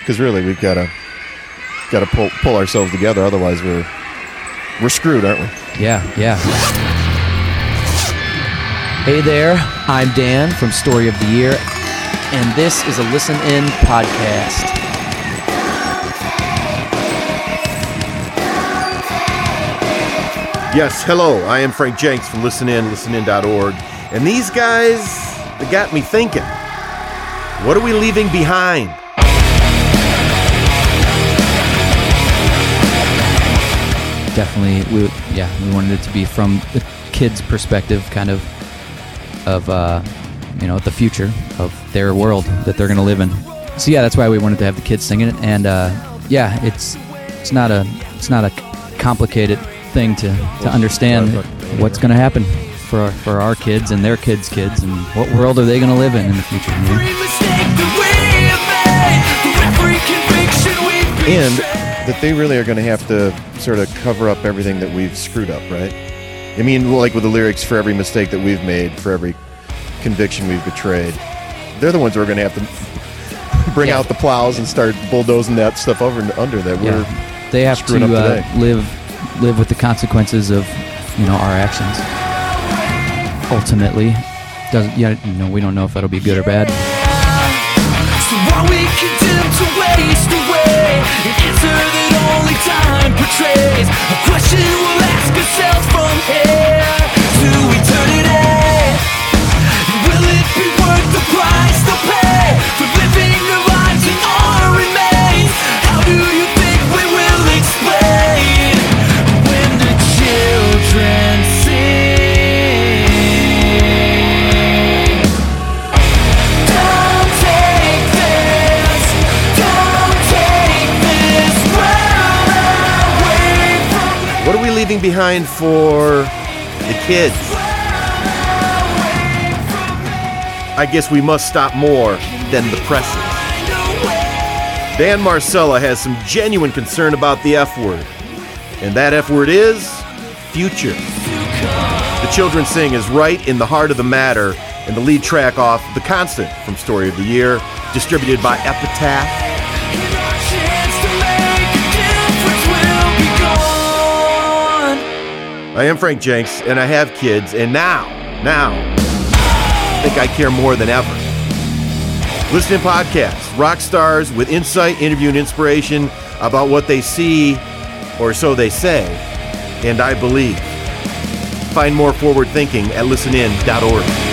because really we've got to got to pull pull ourselves together. Otherwise, we're we're screwed, aren't we? Yeah, yeah. Hey there, I'm Dan from Story of the Year, and this is a Listen In podcast. Yes, hello. I am Frank Jenks from Listen In, listenin.org. And these guys, they got me thinking. What are we leaving behind? Definitely, we yeah, we wanted it to be from the kids' perspective, kind of of uh, you know the future of their world that they're going to live in. So yeah, that's why we wanted to have the kids singing it, and uh, yeah, it's it's not a it's not a complicated thing to, to understand what's going to happen for our, for our kids and their kids' kids, and what world are they going to live in in the future. you know? And that they really are going to have to sort of cover up everything that we've screwed up, right? I mean, like with the lyrics, for every mistake that we've made, for every conviction we've betrayed, they're the ones who are going to have to bring Yeah. out the plows and start bulldozing that stuff over and under that we're Yeah. They have to screwing up uh, live live with the consequences of you know our actions. Ultimately, doesn't yeah you know we don't know if that'll be good or bad. So we leaving behind for the kids? I guess we must stop more than the presses. Dan Marsala has some genuine concern about the F word. And that F word is future. The Children Sing is right in the heart of the matter, and the lead track off The Constant from Story of the Year, distributed by Epitaph. I am Frank Jenks, and I have kids, and now, now, I think I care more than ever. Listen to podcasts, rock stars with insight, interview, and inspiration about what they see, or so they say, and I believe. Find more forward thinking at listenin.org.